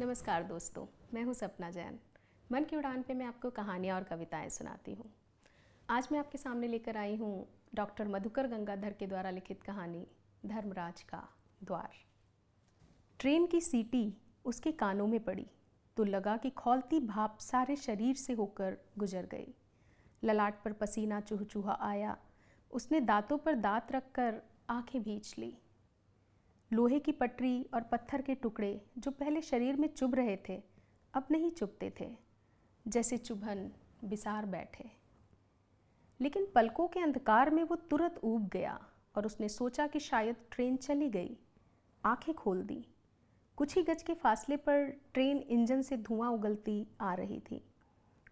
नमस्कार दोस्तों, मैं हूँ सपना जैन। मन की उड़ान पे मैं आपको कहानियाँ और कविताएँ सुनाती हूँ। आज मैं आपके सामने लेकर आई हूँ डॉक्टर मधुकर गंगाधर के द्वारा लिखित कहानी, धर्मराज का द्वार। ट्रेन की सीटी उसके कानों में पड़ी तो लगा कि खौलती भाप सारे शरीर से होकर गुजर गई। ललाट पर पसीना चूहचूहा आया, उसने दांतों पर दांत रखकर आँखें भींच ली। लोहे की पटरी और पत्थर के टुकड़े जो पहले शरीर में चुभ रहे थे, अब नहीं चुभते थे। जैसे चुभन बिसार बैठे। लेकिन पलकों के अंधकार में वो तुरंत ऊब गया और उसने सोचा कि शायद ट्रेन चली गई। आँखें खोल दी। कुछ ही गज के फासले पर ट्रेन इंजन से धुआँ उगलती आ रही थी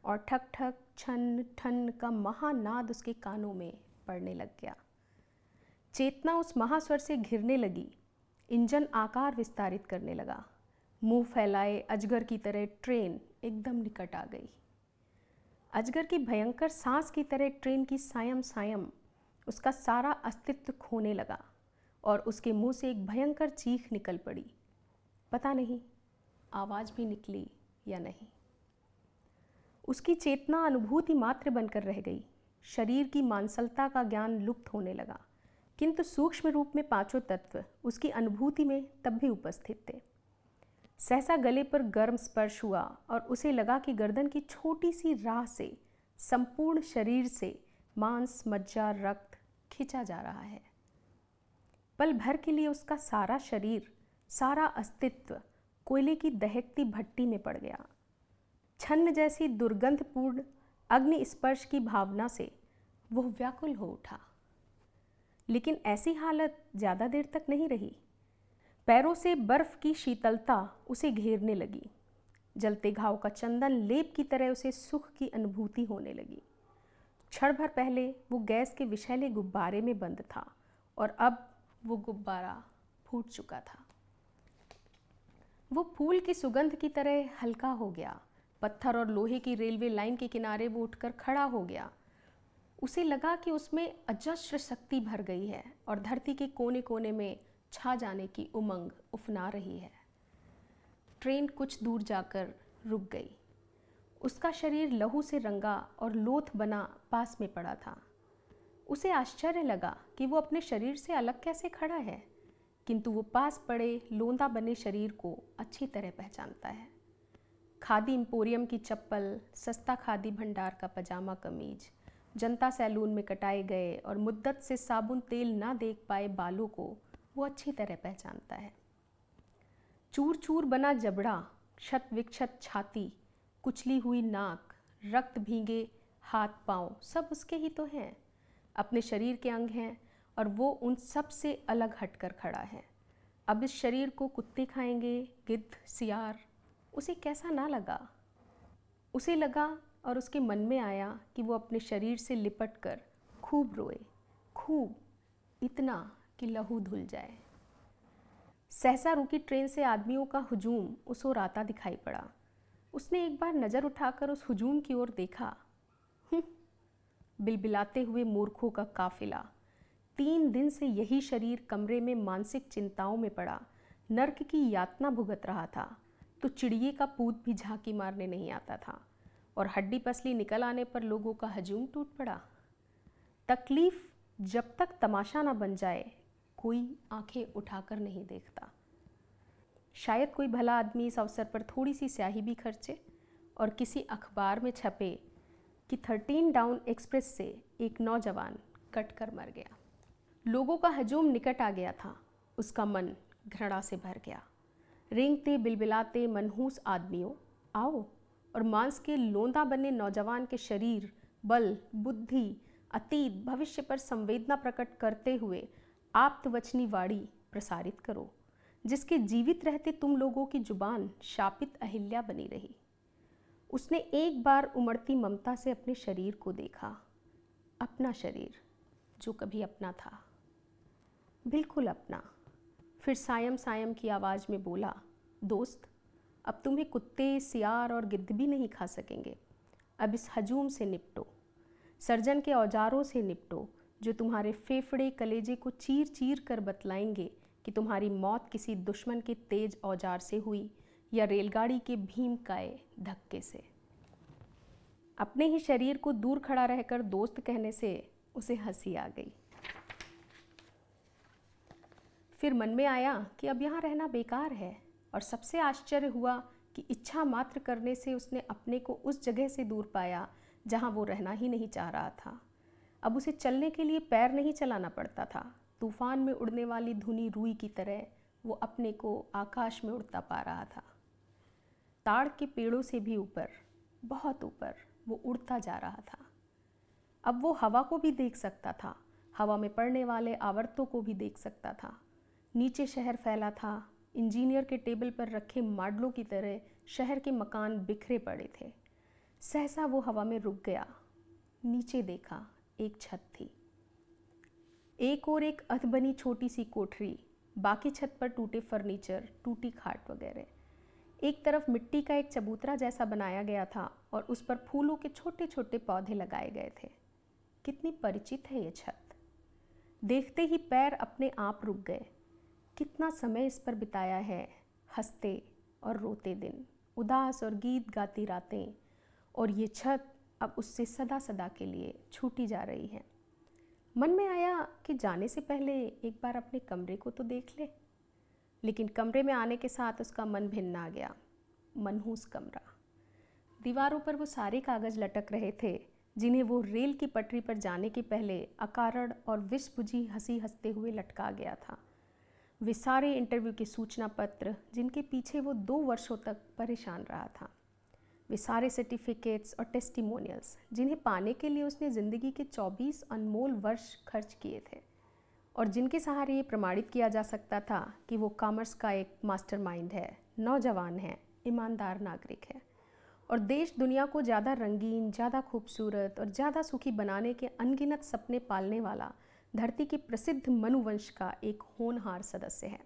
और ठक ठक छन ठन का महानाद उसके कानों में पड़ने लग गया। चेतना उस महास्वर से घिरने लगी। इंजन आकार विस्तारित करने लगा। मुँह फैलाए, अजगर की तरह ट्रेन एकदम निकट आ गई। अजगर की भयंकर सांस की तरह ट्रेन की सायम सायम उसका सारा अस्तित्व खोने लगा और उसके मुँह से एक भयंकर चीख निकल पड़ी। पता नहीं, आवाज़ भी निकली या नहीं। उसकी चेतना अनुभूति मात्र बनकर रह गई। शरीर की मांसलता का ज्ञान लुप्त होने लगा। किंतु सूक्ष्म रूप में पाँचों तत्व उसकी अनुभूति में तब भी उपस्थित थे। सहसा गले पर गर्म स्पर्श हुआ और उसे लगा कि गर्दन की छोटी सी राह से, संपूर्ण शरीर से मांस, मज्जा, रक्त खींचा जा रहा है। पल भर के लिए उसका सारा शरीर, सारा अस्तित्व कोयले की दहकती भट्टी में पड़ गया। छन्न जैसी दुर्गंधपूर्ण अग्नि स्पर्श की भावना से वह व्याकुल हो उठा। लेकिन ऐसी हालत ज़्यादा देर तक नहीं रही। पैरों से बर्फ़ की शीतलता उसे घेरने लगी। जलते घाव का चंदन लेप की तरह उसे सुख की अनुभूति होने लगी। क्षण भर पहले वो गैस के विषैले गुब्बारे में बंद था और अब वो गुब्बारा फूट चुका था। वो फूल की सुगंध की तरह हल्का हो गया। पत्थर और लोहे की रेलवे लाइन के किनारे वो उठकर खड़ा हो गया। उसे लगा कि उसमें अजस्र शक्ति भर गई है और धरती के कोने कोने में छा जाने की उमंग उफना रही है। ट्रेन कुछ दूर जाकर रुक गई। उसका शरीर लहू से रंगा और लोथ बना पास में पड़ा था। उसे आश्चर्य लगा कि वो अपने शरीर से अलग कैसे खड़ा है, किंतु वो पास पड़े लोंदा बने शरीर को अच्छी तरह पहचानता है। खादी इम्पोरियम की चप्पल, सस्ता खादी भंडार का पजामा कमीज जनता सैलून में कटाए गए और मुद्दत से साबुन तेल ना देख पाए बालों को, वो अच्छी तरह पहचानता है। चूर चूर बना जबड़ा क्षत विक्षत छाती, कुचली हुई नाक, रक्त भींगे, हाथ पाँव, सब उसके ही तो हैं। अपने शरीर के अंग हैं और वो उन सबसे अलग हटकर खड़ा है। अब इस शरीर को कुत्ते खाएँगे, गिद्ध, सियार, उसे कैसा ना लगा? उसे लगा और उसके मन में आया कि वो अपने शरीर से लिपट कर खूब रोए खूब इतना कि लहू धुल जाए। सहसा रुकी ट्रेन से आदमियों का हुजूम उसको राता दिखाई पड़ा। उसने एक बार नज़र उठाकर उस हुजूम की ओर देखा। हम्म, बिलबिलाते हुए मूर्खों का काफिला। तीन दिन से यही शरीर कमरे में मानसिक चिंताओं में पड़ा। नर्क की यातना भुगत रहा था। तो चिड़िए का पूत भी झांकी मारने नहीं आता था। और हड्डी पसली निकल आने पर लोगों का हजूम टूट पड़ा। तकलीफ़ जब तक तमाशा ना बन जाए, कोई आँखें उठाकर नहीं देखता। शायद कोई भला आदमी इस अवसर पर थोड़ी सी स्याही भी खर्चे और किसी अखबार में छपे कि थर्टीन डाउन एक्सप्रेस से एक नौजवान कट कर मर गया। लोगों का हजूम निकट आ गया था, उसका मन घृणा से भर गया। रेंगते, बिलबिलाते, मनहूस आदमियों, आओ और मांस के लोंदा बने नौजवान के शरीर, बल, बुद्धि, अतीत, भविष्य पर संवेदना प्रकट करते हुए आप्तवचनी वाणी प्रसारित करो, जिसके जीवित रहते तुम लोगों की ज़ुबान शापित अहिल्या बनी रही। उसने एक बार उमड़ती ममता से अपने शरीर को देखा, अपना शरीर, जो कभी अपना था। बिल्कुल अपना, फिर सायम सायम की आवाज़ में बोला, दोस्त अब तुम्हें कुत्ते, सियार और गिद्ध भी नहीं खा सकेंगे। अब इस हजूम से निपटो, सर्जन के औजारों से निपटो, जो तुम्हारे फेफड़े कलेजे को चीर चीर कर बतलाएँगे कि तुम्हारी मौत किसी दुश्मन के तेज औज़ार से हुई या रेलगाड़ी के भीम काए धक्के से। अपने ही शरीर को दूर खड़ा रहकर दोस्त कहने से उसे हँसी आ गई। फिर मन में आया कि अब यहाँ रहना बेकार है। और सबसे आश्चर्य हुआ कि इच्छा मात्र करने से उसने अपने को उस जगह से दूर पाया, जहाँ वो रहना ही नहीं चाह रहा था। अब उसे चलने के लिए पैर नहीं चलाना पड़ता था। तूफ़ान में उड़ने वाली धुनी रुई की तरह वो अपने को आकाश में उड़ता पा रहा था। ताड़ के पेड़ों से भी ऊपर, बहुत ऊपर, वो उड़ता जा रहा था। अब वो हवा को भी देख सकता था, हवा में पड़ने वाले आवर्तों को भी देख सकता था। नीचे शहर फैला था इंजीनियर के टेबल पर रखे मॉडलों की तरह शहर के मकान बिखरे पड़े थे। सहसा वो हवा में रुक गया। नीचे देखा एक छत थी। एक और एक अधबनी छोटी सी कोठरी, बाकी छत पर टूटे फर्नीचर, टूटी खाट वगैरह। एक तरफ़ मिट्टी का एक चबूतरा जैसा बनाया गया था और उस पर फूलों के छोटे छोटे पौधे लगाए गए थे। कितनी परिचित है ये छत। देखते ही पैर अपने आप रुक गए। कितना समय इस पर बिताया है? हँसते और रोते दिन, उदास और गीत गाती रातें, और ये छत अब उससे सदा सदा के लिए छूटी जा रही है। मन में आया कि जाने से पहले एक बार अपने कमरे को तो देख ले। लेकिन कमरे में आने के साथ उसका मन भिन्न आ गया। मनहूस कमरा। दीवारों पर वो सारे कागज़ लटक रहे थे, जिन्हें वो रेल की पटरी पर जाने के पहले अकारण और विष हँसी हँसते हुए लटका गया था। वे सारे इंटरव्यू के सूचना पत्र, जिनके पीछे वो दो वर्षों तक परेशान रहा था। वे सारे सर्टिफिकेट्स और टेस्टिमोनियल्स जिन्हें पाने के लिए उसने ज़िंदगी के 24 अनमोल वर्ष खर्च किए थे, और जिनके सहारे ये प्रमाणित किया जा सकता था कि वो कॉमर्स का एक मास्टरमाइंड है, नौजवान है, ईमानदार नागरिक है, और देश दुनिया को ज़्यादा रंगीन, ज़्यादा खूबसूरत और ज़्यादा सुखी बनाने के अनगिनत सपने पालने वाला धरती के प्रसिद्ध मनुवंश का एक होनहार सदस्य है।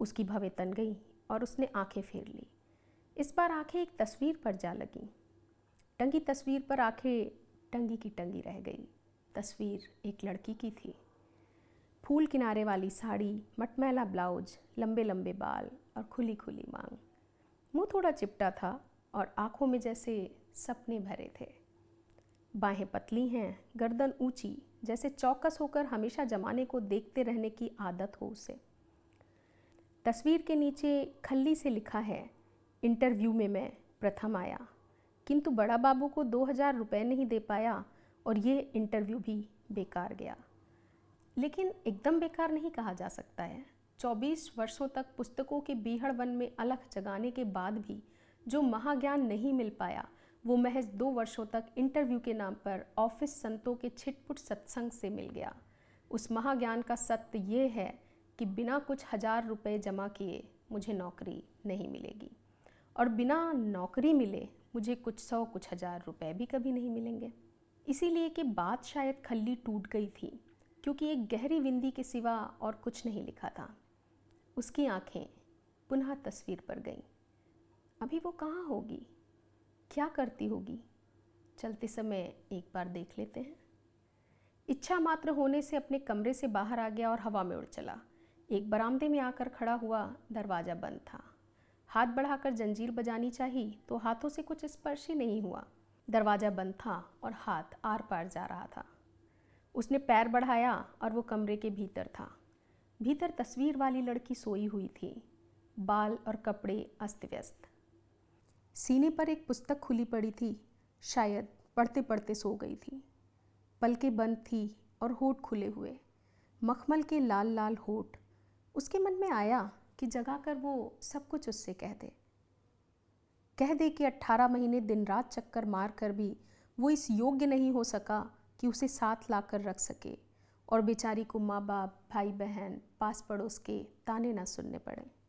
उसकी भवे तन गई और उसने आँखें फेर ली। इस बार आँखें एक तस्वीर पर जा लगी। टंगी तस्वीर पर आँखें टंगी की टंगी रह गई। तस्वीर एक लड़की की थी। फूल किनारे वाली साड़ी, मटमैला ब्लाउज, लंबे लंबे बाल और खुली खुली मांग। मुँह थोड़ा चिपटा था और आँखों में जैसे सपने भरे थे। बाहें पतली हैं, गर्दन ऊँची, जैसे चौकस होकर हमेशा जमाने को देखते रहने की आदत हो उसे। तस्वीर के नीचे खल्ली से लिखा है, इंटरव्यू में मैं प्रथम आया। किंतु बड़ा बाबू को दो हज़ार रुपये नहीं दे पाया और ये इंटरव्यू भी बेकार गया। लेकिन एकदम बेकार नहीं कहा जा सकता है। चौबीस वर्षों तक पुस्तकों के बीहड़ वन में अलग जगाने के बाद भी जो महाज्ञान नहीं मिल पाया वो महज दो वर्षों तक इंटरव्यू के नाम पर ऑफ़िस संतों के छिटपुट सत्संग से मिल गया। उस महाज्ञान का सत्य ये है कि बिना कुछ हज़ार रुपये जमा किए मुझे नौकरी नहीं मिलेगी। और बिना नौकरी मिले मुझे कुछ सौ, कुछ हज़ार रुपए भी कभी नहीं मिलेंगे। इसीलिए कि बात शायद खल्ली टूट गई थी, क्योंकि एक गहरी विंदी के सिवा और कुछ नहीं लिखा था। उसकी आँखें पुनः तस्वीर पर गईं। अभी वो कहाँ होगी? क्या करती होगी? चलते समय एक बार देख लेते हैं। इच्छा मात्र होने से अपने कमरे से बाहर आ गया और हवा में उड़ चला। एक बरामदे में आकर खड़ा हुआ दरवाज़ा बंद था। हाथ बढ़ाकर जंजीर बजानी चाहिए तो हाथों से कुछ स्पर्श ही नहीं हुआ। दरवाज़ा बंद था और हाथ आर पार जा रहा था। उसने पैर बढ़ाया और वो कमरे के भीतर था। भीतर तस्वीर वाली लड़की सोई हुई थी। बाल और कपड़े अस्त व्यस्त। सीने पर एक पुस्तक खुली पड़ी थी। शायद पढ़ते पढ़ते सो गई थी। पलकें बंद थी और होठ खुले हुए। मखमल के लाल लाल होठ। उसके मन में आया कि जगा कर वो सब कुछ उससे कह दे। कह दे कि अट्ठारह महीने दिन रात चक्कर मार कर भी वो इस योग्य नहीं हो सका कि उसे साथ ला कर रख सके और बेचारी को माँ बाप भाई बहन पास पड़ोस के ताने ना सुनने पड़े।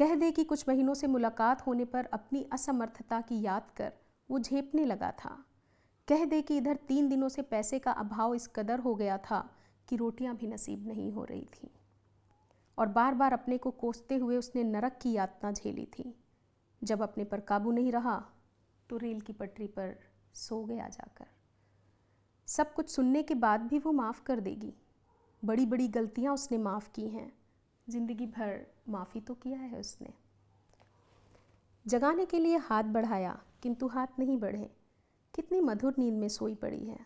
कह दे कि कुछ महीनों से मुलाकात होने पर अपनी असमर्थता की याद कर वो झेपने लगा था। कह दे कि इधर तीन दिनों से पैसे का अभाव इस कदर हो गया था कि रोटियाँ भी नसीब नहीं हो रही थी। और बार बार अपने को कोसते हुए उसने नरक की यातना झेली थी। जब अपने पर काबू नहीं रहा तो रेल की पटरी पर सो गया जाकर। सब कुछ सुनने के बाद भी वो माफ़ कर देगी। बड़ी बड़ी गलतियाँ उसने माफ़ की हैं। ज़िंदगी भर माफ़ी तो किया है उसने। जगाने के लिए हाथ बढ़ाया, किंतु हाथ नहीं बढ़े। कितनी मधुर नींद में सोई पड़ी है।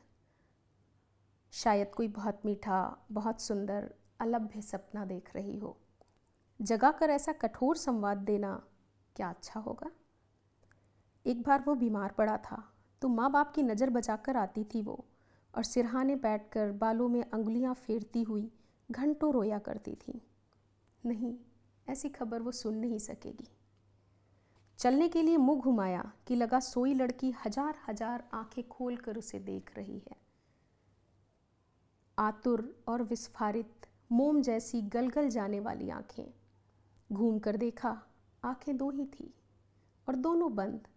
शायद कोई बहुत मीठा, बहुत सुंदर, अलभ्य सपना देख रही हो। जगाकर ऐसा कठोर संवाद देना क्या अच्छा होगा? एक बार वो बीमार पड़ा था तो माँ बाप की नज़र बचाकर आती थी वो, और सिरहाने बैठकर बालों में अंगुलियाँ फेरती हुई घंटों रोया करती थी। नहीं, ऐसी खबर वो सुन नहीं सकेगी। चलने के लिए मुँह घुमाया कि लगा सोई लड़की हज़ार हज़ार आँखें खोल कर उसे देख रही है। आतुर और विस्फारित, मोम जैसी गलगल जाने वाली आँखें। घूम कर देखा, आँखें दो ही थी और दोनों बंद।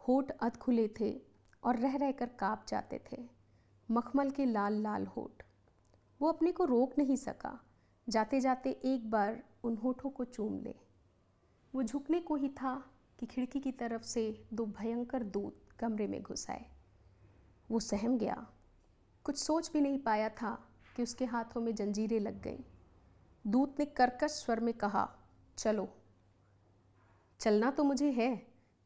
होठ अध खुले थे और रह रह कर काँप जाते थे। मखमल के लाल लाल होठ। वो अपने को रोक नहीं सका। जाते जाते एक बार उन होठों को चूम ले। वो झुकने को ही था कि खिड़की की तरफ़ से दो भयंकर दूत कमरे में घुस आए। वो सहम गया। कुछ सोच भी नहीं पाया था कि उसके हाथों में जंजीरें लग गईं। दूत ने कर्कश स्वर में कहा, चलो। चलना तो मुझे है,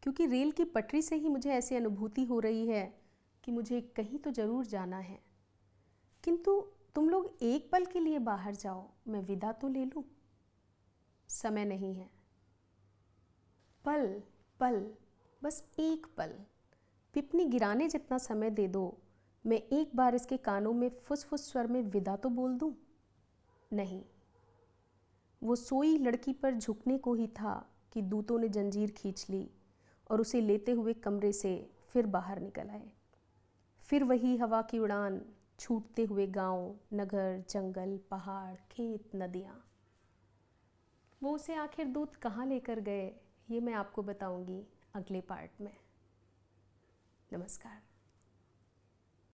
क्योंकि रेल की पटरी से ही मुझे ऐसी अनुभूति हो रही है कि मुझे कहीं तो ज़रूर जाना है। किंतु तुम लोग एक पल के लिए बाहर जाओ, मैं विदा तो ले लूँ। समय नहीं है। पल पल बस एक पल। पिपनी गिराने जितना समय दे दो मैं एक बार इसके कानों में फुस फुस स्वर में विदा तो बोल दूँ? नहीं। वो सोई लड़की पर झुकने को ही था कि दूतों ने जंजीर खींच ली और उसे लेते हुए कमरे से फिर बाहर निकल आए। फिर वही हवा की उड़ान छूटते हुए गाँव, नगर जंगल पहाड़ खेत नदियाँ। वो उसे आखिर दूध कहाँ लेकर गए, ये मैं आपको बताऊँगी अगले पार्ट में। नमस्कार।